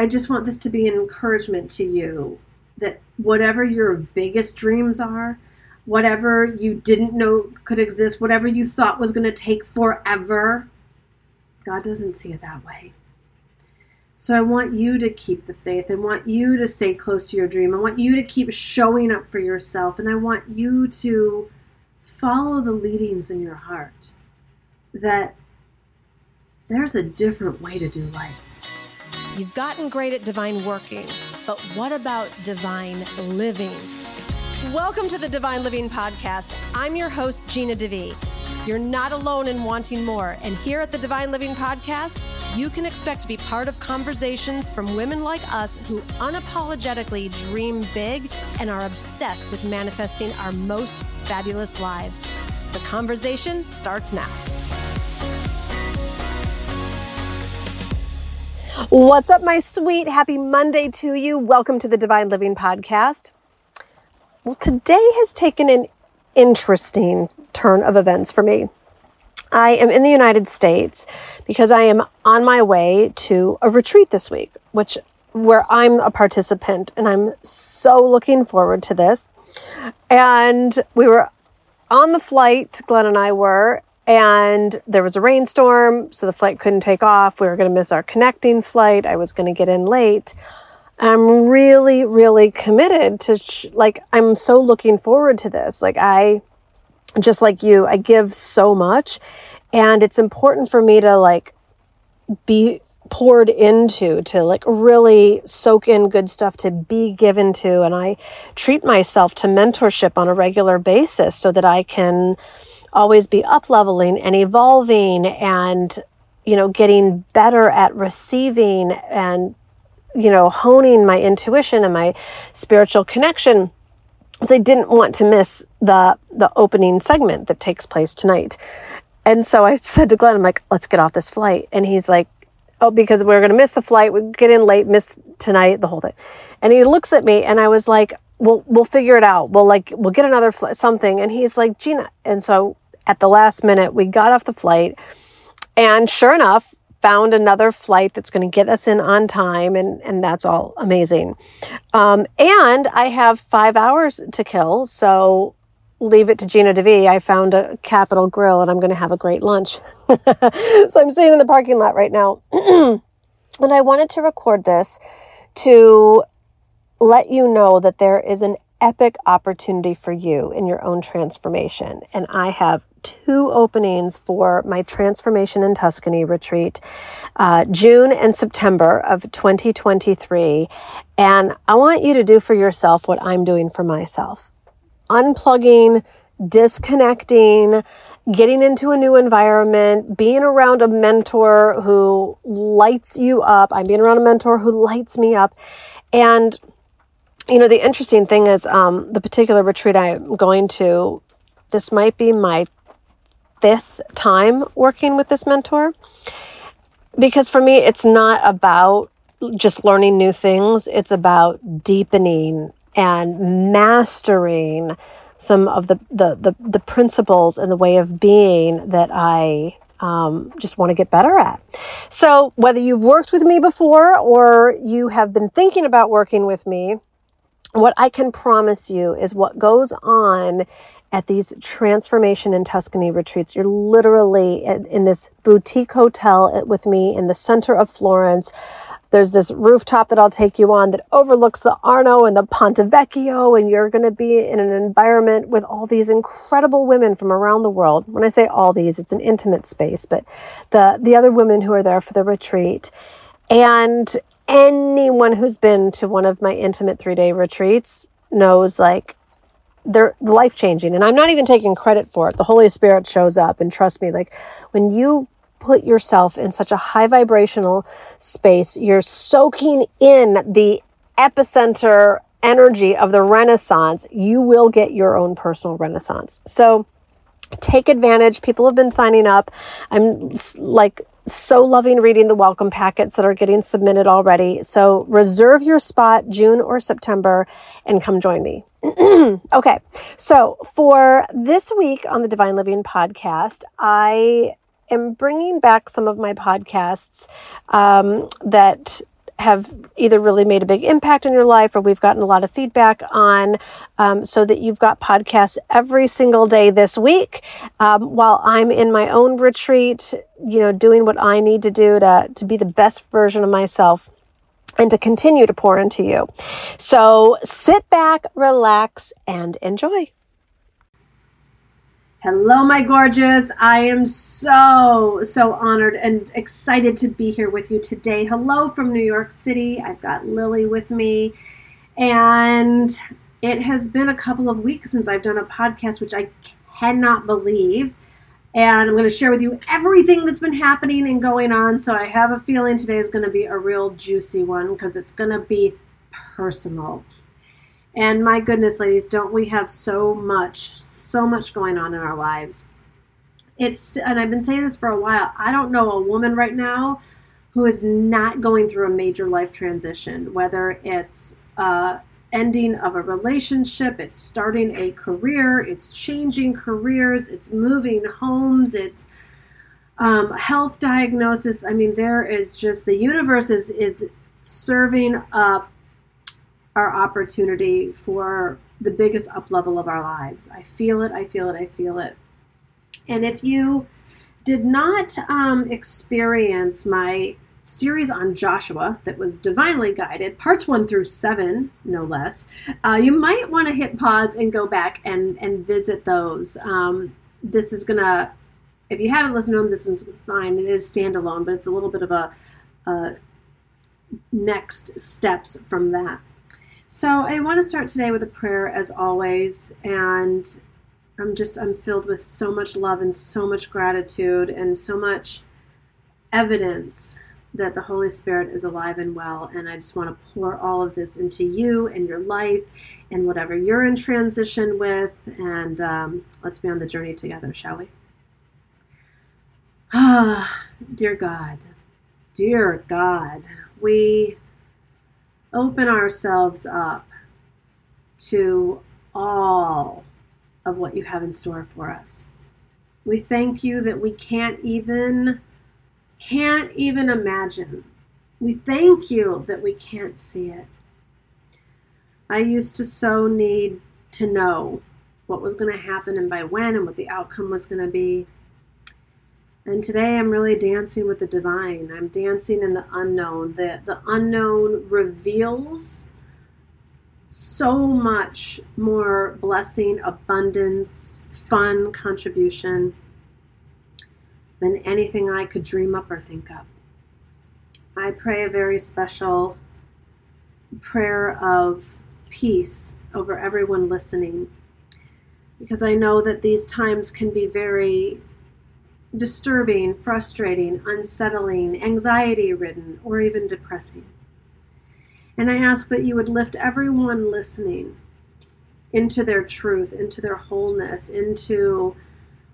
I just want this to be an encouragement to you that whatever your biggest dreams are, whatever you didn't know could exist, whatever you thought was going to take forever, God doesn't see it that way. So I want you to keep the faith. I want you to stay close to your dream. I want you to keep showing up for yourself. And I want you to follow the leadings in your heart that there's a different way to do life. You've gotten great at divine working, but what about divine living? Welcome to the Divine Living Podcast. I'm your host, Gina DeVee. You're not alone in wanting more, and here at the Divine Living Podcast, you can expect to be part of conversations from women like us who unapologetically dream big and are obsessed with manifesting our most fabulous lives. The conversation starts now. What's up, my sweet? Happy Monday to you. Welcome to the Divine Living Podcast. Well, today has taken an interesting turn of events for me. I am in the United States because I am on my way to a retreat this week, which where I'm a participant and I'm so looking forward to this. And we were on the flight, Glenn and I were, and there was a rainstorm, so the flight couldn't take off. We were going to miss our connecting flight. I was going to get in late. I'm really, really committed to, sh- like, I'm so looking forward to this. Like, I, just like you, I give so much. And it's important for me to, like, be poured into, to, like, really soak in good stuff to be given to. And I treat myself to mentorship on a regular basis so that I can always be up leveling and evolving and, you know, getting better at receiving and you know, honing my intuition and my spiritual connection. So I didn't want to miss the the opening segment that takes place tonight. And so I said to Glenn, I'm like, let's get off this flight. And he's like, oh, because we're going to miss the flight. We get in late, miss tonight, the whole thing. And he looks at me and I was like, well, we'll figure it out. We'll like, we'll get another flight, something. And he's like, Gina. And so at the last minute, we got off the flight. And sure enough, found another flight that's going to get us in on time, and, and that's all amazing. Um, and I have five hours to kill, so leave it to Gina DeVee. I found a Capital Grille and I'm going to have a great lunch. so I'm sitting in the parking lot right now. and I wanted to record this to let you know that there is an epic opportunity for you in your own transformation. And I have two openings for my Transformation in Tuscany retreat, uh, June and September of 2023. And I want you to do for yourself what I'm doing for myself unplugging, disconnecting, getting into a new environment, being around a mentor who lights you up. I'm being around a mentor who lights me up. And you know, the interesting thing is um, the particular retreat I'm going to, this might be my fifth time working with this mentor. Because for me, it's not about just learning new things, it's about deepening and mastering some of the, the, the, the principles and the way of being that I um, just want to get better at. So, whether you've worked with me before or you have been thinking about working with me, what I can promise you is what goes on at these transformation in Tuscany retreats. You're literally in this boutique hotel with me in the center of Florence. There's this rooftop that I'll take you on that overlooks the Arno and the Ponte Vecchio, and you're going to be in an environment with all these incredible women from around the world. When I say all these, it's an intimate space, but the the other women who are there for the retreat. And anyone who's been to one of my intimate three day retreats knows like they're life changing. And I'm not even taking credit for it. The Holy Spirit shows up. And trust me, like when you put yourself in such a high vibrational space, you're soaking in the epicenter energy of the Renaissance, you will get your own personal Renaissance. So, take advantage. People have been signing up. I'm like so loving reading the welcome packets that are getting submitted already. So reserve your spot June or September and come join me. okay, so for this week on the Divine Living podcast, I am bringing back some of my podcasts um, that have either really made a big impact in your life or we've gotten a lot of feedback on um, so that you've got podcasts every single day this week um, while i'm in my own retreat you know doing what i need to do to, to be the best version of myself and to continue to pour into you. So sit back relax and enjoy Hello, my gorgeous. I am so, so honored and excited to be here with you today. Hello from New York City. I've got Lily with me. And it has been a couple of weeks since I've done a podcast, which I cannot believe. And I'm going to share with you everything that's been happening and going on. So I have a feeling today is going to be a real juicy one because it's going to be personal. And my goodness, ladies, don't we have so much, so much going on in our lives. It's and I've been saying this for a while. I don't know a woman right now who is not going through a major life transition, whether it's uh, ending of a relationship, it's starting a career, it's changing careers, it's moving homes, it's um, health diagnosis. I mean, there is just the universe is is serving up our opportunity for the biggest up level of our lives. I feel it, I feel it, I feel it. And if you did not um, experience my series on Joshua that was divinely guided, parts one through seven, no less, uh, you might want to hit pause and go back and, and visit those. Um, this is going to, if you haven't listened to them, this is fine. It is standalone, but it's a little bit of a, a next steps from that. So I want to start today with a prayer as always and I'm just I'm filled with so much love and so much gratitude and so much evidence that the Holy Spirit is alive and well and I just want to pour all of this into you and your life and whatever you're in transition with and um, let's be on the journey together, shall we? Ah, dear God, dear God, we open ourselves up to all of what you have in store for us. We thank you that we can't even can't even imagine. We thank you that we can't see it. I used to so need to know what was going to happen and by when and what the outcome was going to be. And today I'm really dancing with the divine. I'm dancing in the unknown. The, the unknown reveals so much more blessing, abundance, fun, contribution than anything I could dream up or think of. I pray a very special prayer of peace over everyone listening because I know that these times can be very disturbing, frustrating, unsettling, anxiety ridden, or even depressing. And I ask that you would lift everyone listening into their truth, into their wholeness, into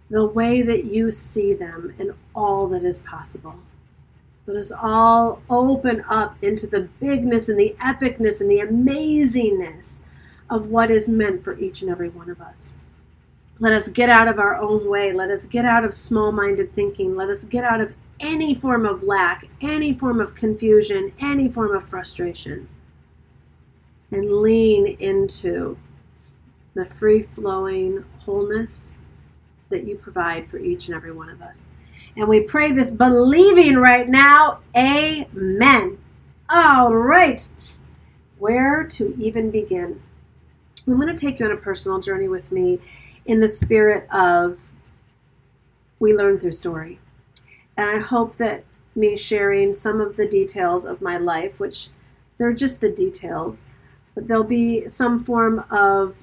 the way that you see them and all that is possible. Let us all open up into the bigness and the epicness and the amazingness of what is meant for each and every one of us. Let us get out of our own way. Let us get out of small minded thinking. Let us get out of any form of lack, any form of confusion, any form of frustration, and lean into the free flowing wholeness that you provide for each and every one of us. And we pray this believing right now. Amen. All right. Where to even begin? I'm going to take you on a personal journey with me in the spirit of we learn through story. And I hope that me sharing some of the details of my life, which they're just the details, but there'll be some form of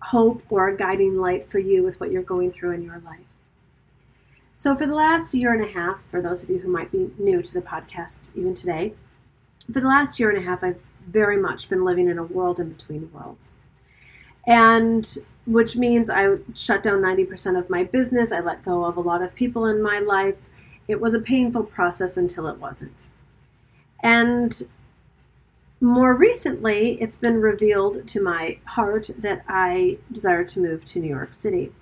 hope or a guiding light for you with what you're going through in your life. So, for the last year and a half, for those of you who might be new to the podcast even today, for the last year and a half, I've very much been living in a world in between worlds. And which means I shut down 90% of my business. I let go of a lot of people in my life. It was a painful process until it wasn't. And more recently, it's been revealed to my heart that I desire to move to New York City.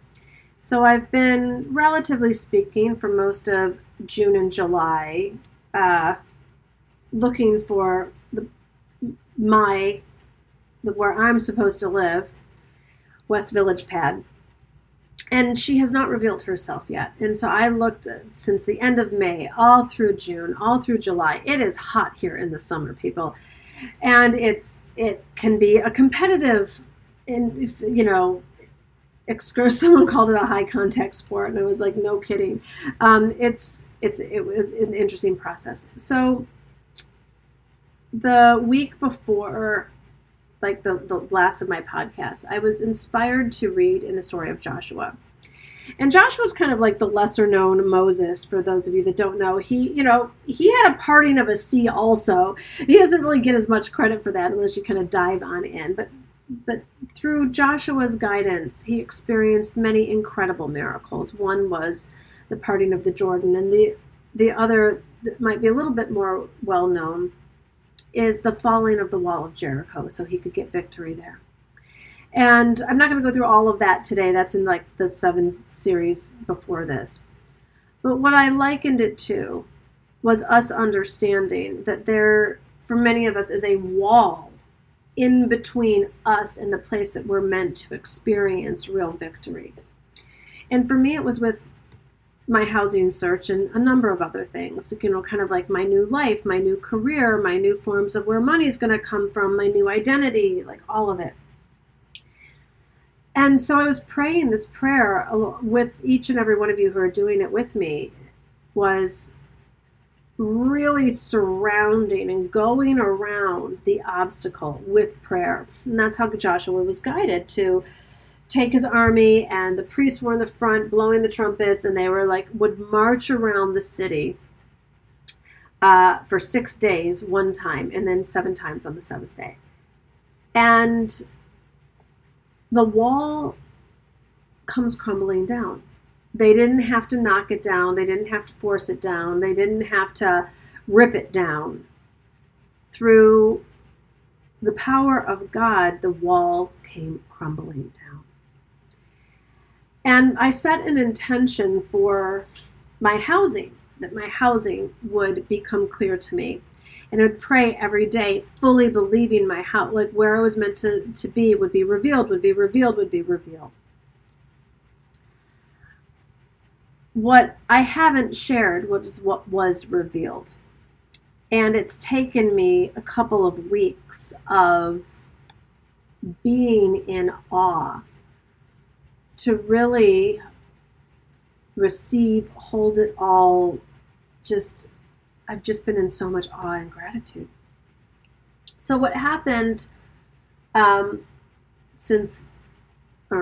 So I've been, relatively speaking, for most of June and July, uh, looking for the, my the, where I'm supposed to live, West Village pad. And she has not revealed herself yet. And so I looked since the end of May, all through June, all through July. It is hot here in the summer, people. And it's it can be a competitive in you know excursion someone called it a high contact sport and i was like no kidding um, it's it's it was an interesting process so the week before like the, the last of my podcasts i was inspired to read in the story of joshua. And joshua's kind of like the lesser known moses for those of you that don't know. He you know he had a parting of a sea also. He doesn't really get as much credit for that unless you kind of dive on in. But but through Joshua's guidance, he experienced many incredible miracles. One was the parting of the Jordan, and the the other might be a little bit more well known is the falling of the wall of Jericho, so he could get victory there. And I'm not going to go through all of that today. That's in like the seven series before this. But what I likened it to was us understanding that there, for many of us, is a wall in between us and the place that we're meant to experience real victory. And for me, it was with my housing search and a number of other things, you know, kind of like my new life, my new career, my new forms of where money is going to come from, my new identity, like all of it. And so I was praying this prayer with each and every one of you who are doing it with me was really surrounding and going around the obstacle with prayer. And that's how Joshua was guided to take his army and the priests were in the front blowing the trumpets and they were like would march around the city uh, for six days one time and then seven times on the seventh day and the wall comes crumbling down they didn't have to knock it down. They didn't have to force it down. They didn't have to rip it down. Through the power of God, the wall came crumbling down. And I set an intention for my housing, that my housing would become clear to me. And I would pray every day, fully believing my house, like where I was meant to, to be, would be revealed, would be revealed, would be revealed. what I haven't shared was what was revealed. And it's taken me a couple of weeks of being in awe to really receive, hold it all. Just, I've just been in so much awe and gratitude. So, what happened um, since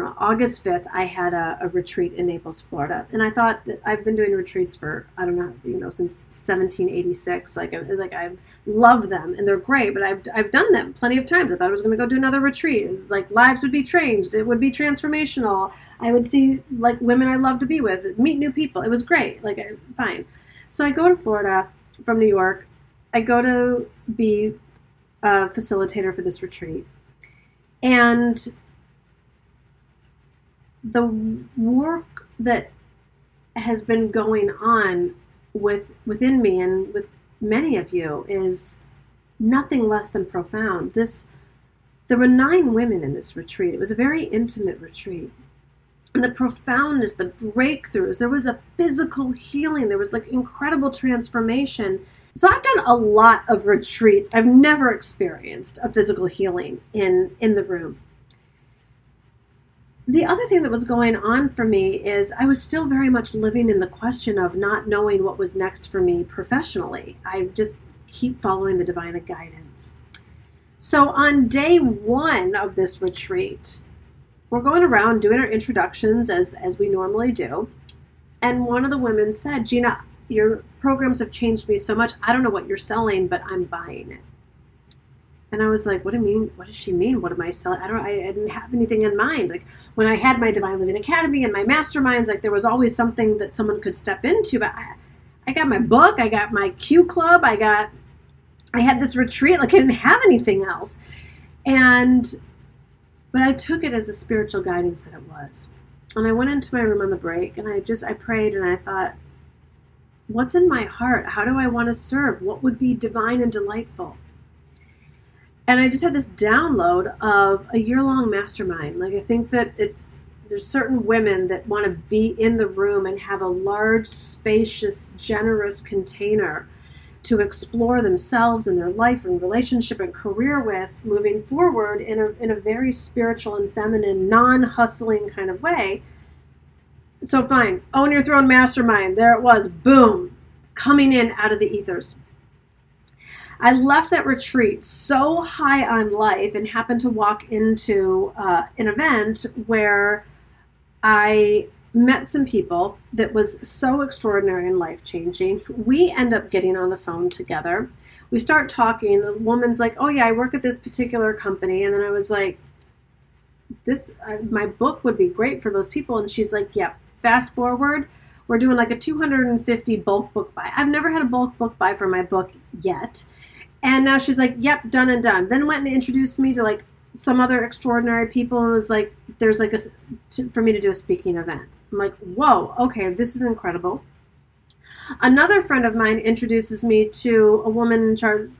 know, August 5th, I had a, a, retreat in Naples, Florida. And I thought that I've been doing retreats for, I don't know, you know, since 1786. Like, I, like I love them and they're great, but I've, I've done them plenty of times. I thought I was going to go do another retreat. It was like lives would be changed. It would be transformational. I would see like women I love to be with, meet new people. It was great. Like, I, fine. So I go to Florida from New York. I go to be a facilitator for this retreat. And the work that has been going on with within me and with many of you is nothing less than profound. This there were nine women in this retreat. It was a very intimate retreat. And the profoundness, the breakthroughs, there was a physical healing, there was like incredible transformation. So I've done a lot of retreats. I've never experienced a physical healing in in the room the other thing that was going on for me is I was still very much living in the question of not knowing what was next for me professionally. I just keep following the divine guidance. So on day one of this retreat, we're going around doing our introductions as, as we normally do. And one of the women said, Gina, your programs have changed me so much. I don't know what you're selling, but I'm buying it. And I was like, what do you mean? What does she mean? What am I selling? I don't, I, didn't have anything in mind. Like when I had my Divine Living Academy and my masterminds, like there was always something that someone could step into. But I, I got my book, I got my Q club, I got, I had this retreat. Like I didn't have anything else. And, but I took it as a spiritual guidance that it was. And I went into my room on the break and I just, I prayed and I thought, what's in my heart? How do I want to serve? What would be divine and delightful? And I just had this download of a year long mastermind. Like I think that it's there's certain women that want to be in the room and have a large, spacious, generous container to explore themselves and their life and relationship and career with moving forward in a, in a very spiritual and feminine, non hustling kind of way. So, fine, own your throne mastermind. There it was, boom, coming in out of the ethers. I left that retreat so high on life and happened to walk into uh, an event where I met some people that was so extraordinary and life changing. We end up getting on the phone together. We start talking. The woman's like, "Oh yeah, I work at this particular company," and then I was like, "This, uh, my book would be great for those people." And she's like, "Yeah." Fast forward, we're doing like a 250 bulk book buy. I've never had a bulk book buy for my book yet. And now she's like, "Yep, done and done." Then went and introduced me to like some other extraordinary people and was like, "There's like a to, for me to do a speaking event." I'm like, whoa, okay, this is incredible. Another friend of mine introduces me to a woman in charge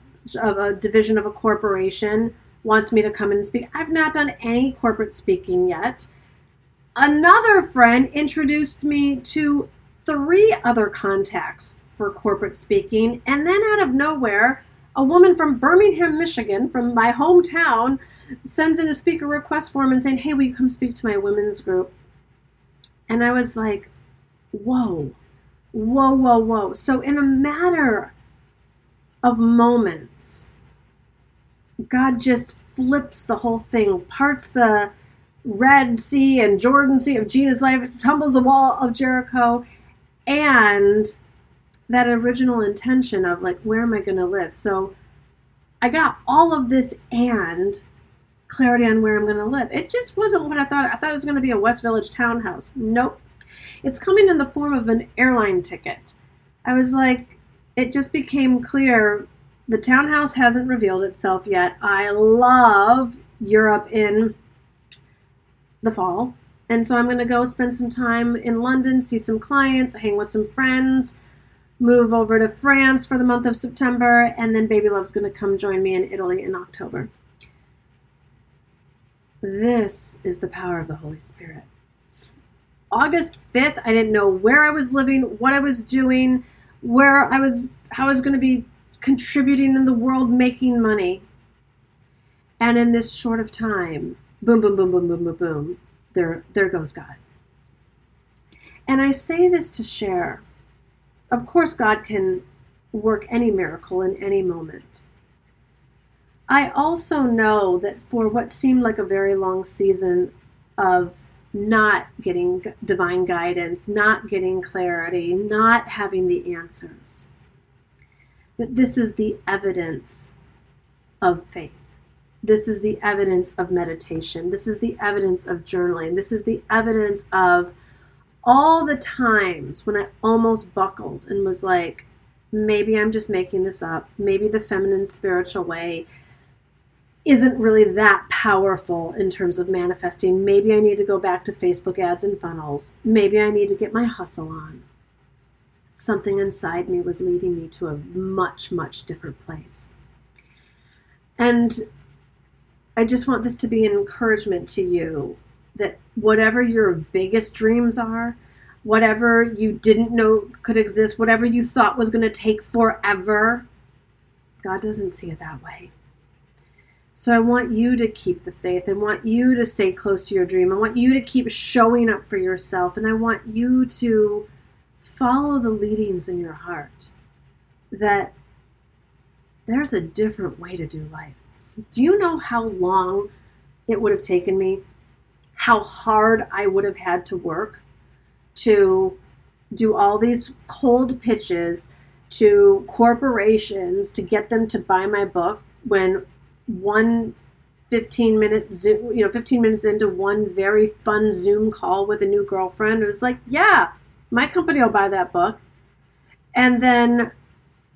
of a division of a corporation, wants me to come and speak. I've not done any corporate speaking yet. Another friend introduced me to three other contacts for corporate speaking, and then out of nowhere, a woman from Birmingham, Michigan, from my hometown, sends in a speaker request form and saying, Hey, will you come speak to my women's group? And I was like, whoa, whoa, whoa, whoa. So, in a matter of moments, God just flips the whole thing, parts the Red Sea and Jordan Sea of Gina's life, tumbles the wall of Jericho, and that original intention of like, where am I going to live? So, I got all of this and clarity on where I'm going to live. It just wasn't what I thought. I thought it was going to be a West Village townhouse. Nope. It's coming in the form of an airline ticket. I was like, it just became clear the townhouse hasn't revealed itself yet. I love Europe in the fall. And so I'm going to go spend some time in London, see some clients, hang with some friends, move over to France for the month of September, and then Baby Love's going to come join me in Italy in October. This is the power of the Holy Spirit. August 5th, I didn't know where I was living, what I was doing, where I was, how I was going to be contributing in the world, making money. And in this short of time, boom, boom, boom, boom, boom, boom, boom, there, there goes God. And I say this to share. Of course, God can work any miracle in any moment. I also know that for what seemed like a very long season of not getting divine guidance, not getting clarity, not having the answers, that this is the evidence of faith. This is the evidence of meditation. This is the evidence of journaling. This is the evidence of all the times when I almost buckled and was like, maybe I'm just making this up. Maybe the feminine spiritual way isn't really that powerful in terms of manifesting. Maybe I need to go back to Facebook ads and funnels. Maybe I need to get my hustle on. Something inside me was leading me to a much, much different place. And I just want this to be an encouragement to you that whatever your biggest dreams are, whatever you didn't know could exist, whatever you thought was going to take forever, God doesn't see it that way. So I want you to keep the faith. I want you to stay close to your dream. I want you to keep showing up for yourself. And I want you to follow the leadings in your heart that there's a different way to do life. Do you know how long it would have taken me? How hard I would have had to work to do all these cold pitches to corporations to get them to buy my book when one 15 minute zoom you know 15 minutes into one very fun zoom call with a new girlfriend it was like yeah my company will buy that book. And then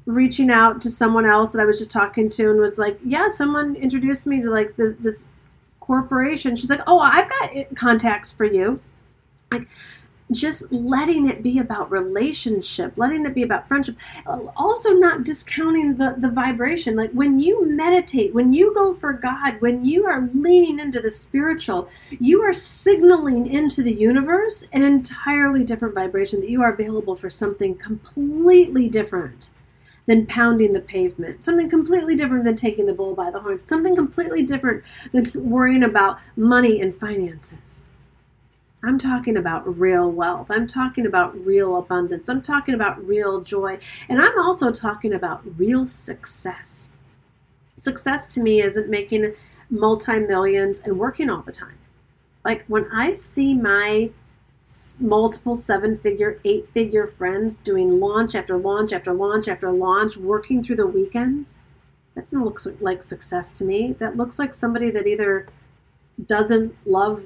reaching out to someone else that i was just talking to and was like yeah someone introduced me to like this, this corporation she's like oh i've got contacts for you like just letting it be about relationship, letting it be about friendship. Also, not discounting the, the vibration. Like when you meditate, when you go for God, when you are leaning into the spiritual, you are signaling into the universe an entirely different vibration that you are available for something completely different than pounding the pavement, something completely different than taking the bull by the horns, something completely different than worrying about money and finances. I'm talking about real wealth. I'm talking about real abundance. I'm talking about real joy. And I'm also talking about real success. Success to me isn't making multi millions and working all the time. Like when I see my multiple seven figure, eight figure friends doing launch after launch after launch after launch, working through the weekends, that doesn't look like success to me. That looks like somebody that either doesn't love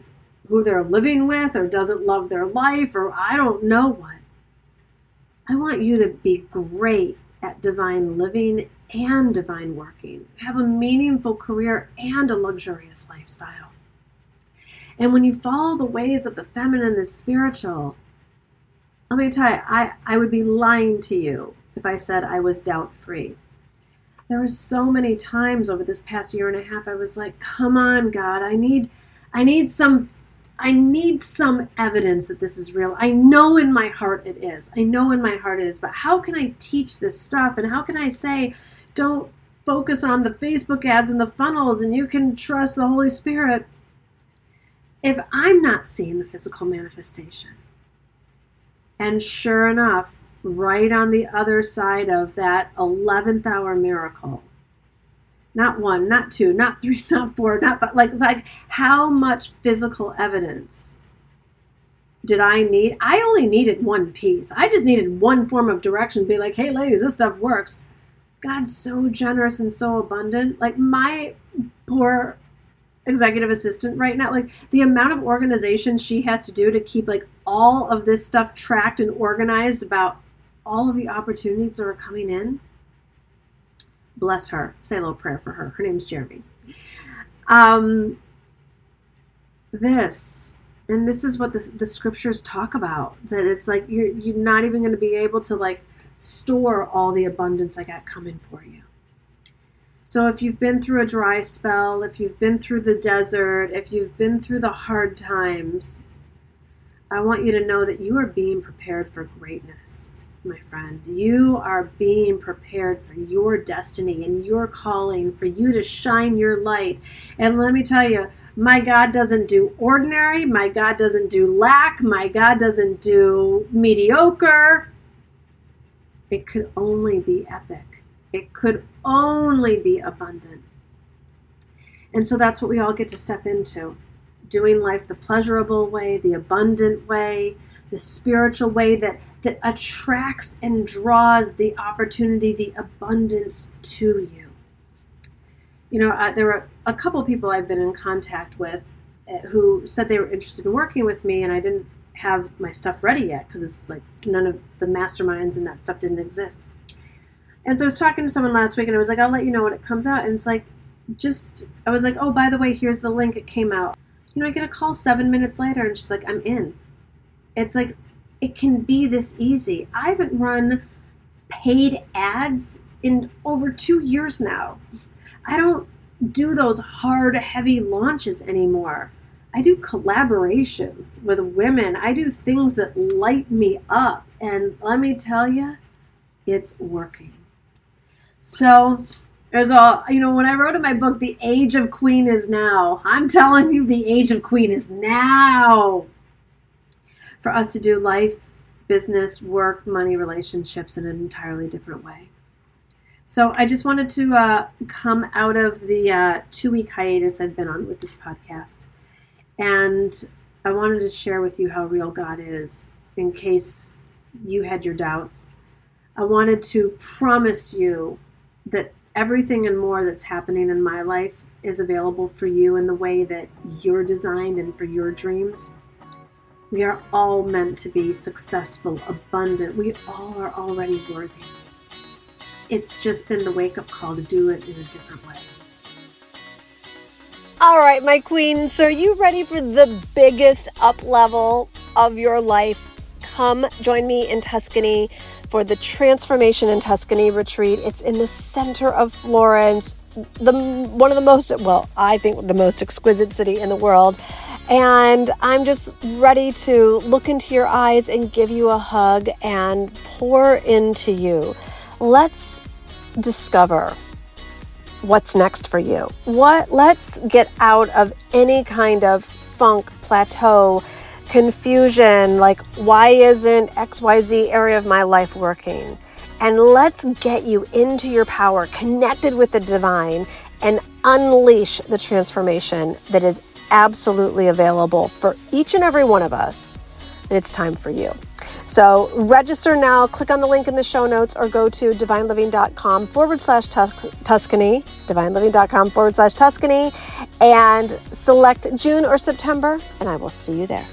who they're living with or doesn't love their life or I don't know what. I want you to be great at divine living and divine working, have a meaningful career and a luxurious lifestyle. And when you follow the ways of the feminine, the spiritual, let me tell you, I, I would be lying to you if I said I was doubt free. There were so many times over this past year and a half I was like, come on, God, I need I need some I need some evidence that this is real. I know in my heart it is. I know in my heart it is. But how can I teach this stuff? And how can I say, don't focus on the Facebook ads and the funnels and you can trust the Holy Spirit if I'm not seeing the physical manifestation? And sure enough, right on the other side of that 11th hour miracle, not one, not two, not three, not four, not five. Like, like how much physical evidence did I need? I only needed one piece. I just needed one form of direction. Be like, hey, ladies, this stuff works. God's so generous and so abundant. Like my poor executive assistant right now, like the amount of organization she has to do to keep like all of this stuff tracked and organized about all of the opportunities that are coming in bless her. Say a little prayer for her. Her name's Jeremy. Um, this, and this is what the, the scriptures talk about that it's like you're, you're not even going to be able to like store all the abundance I got coming for you. So if you've been through a dry spell, if you've been through the desert, if you've been through the hard times, I want you to know that you are being prepared for greatness my friend. You are being prepared for your destiny and your calling, for you to shine your light. And let me tell you, my God doesn't do ordinary. My God doesn't do lack. My God doesn't do mediocre. It could only be epic. It could only be abundant. And so that's what we all get to step into doing life the pleasurable way, the abundant way, the spiritual way that that attracts and draws the opportunity, the abundance to you. You know, uh, there were a couple people I've been in contact with uh, who said they were interested in working with me, and I didn't have my stuff ready yet because it's like none of the masterminds and that stuff didn't exist. And so I was talking to someone last week, and I was like, I'll let you know when it comes out. And it's like, just, I was like, oh, by the way, here's the link. It came out. You know, I get a call seven minutes later, and she's like, I'm in. It's like it can be this easy. I haven't run paid ads in over two years now. I don't do those hard, heavy launches anymore. I do collaborations with women. I do things that light me up. And let me tell you, it's working. So, there's a, you know, when I wrote in my book, The Age of Queen is Now, I'm telling you, the Age of Queen is now for us to do life, business, work, money, relationships in an entirely different way. So I just wanted to uh, come out of the uh, two week hiatus I've been on with this podcast. And I wanted to share with you how real God is in case you had your doubts. I wanted to promise you that everything and more that's happening in my life is available for you in the way that you're designed and for your dreams. We are all meant to be successful, abundant. We all are already worthy. It's just been the wake up call to do it in a different way. All right, my queen. So, are you ready for the biggest up level of your life come join me in Tuscany for the Transformation in Tuscany retreat. It's in the center of Florence, the one of the most well, I think the most exquisite city in the world. And I'm just ready to look into your eyes and give you a hug and pour into you. Let's discover what's next for you. What let's get out of any kind of funk plateau confusion like why isn't xyz area of my life working? And let's get you into your power connected with the divine and unleash the transformation that is absolutely available for each and every one of us. And it's time for you. So register now, click on the link in the show notes or go to divineliving.com forward slash Tuscany, divineliving.com forward slash Tuscany, and select June or September, and I will see you there.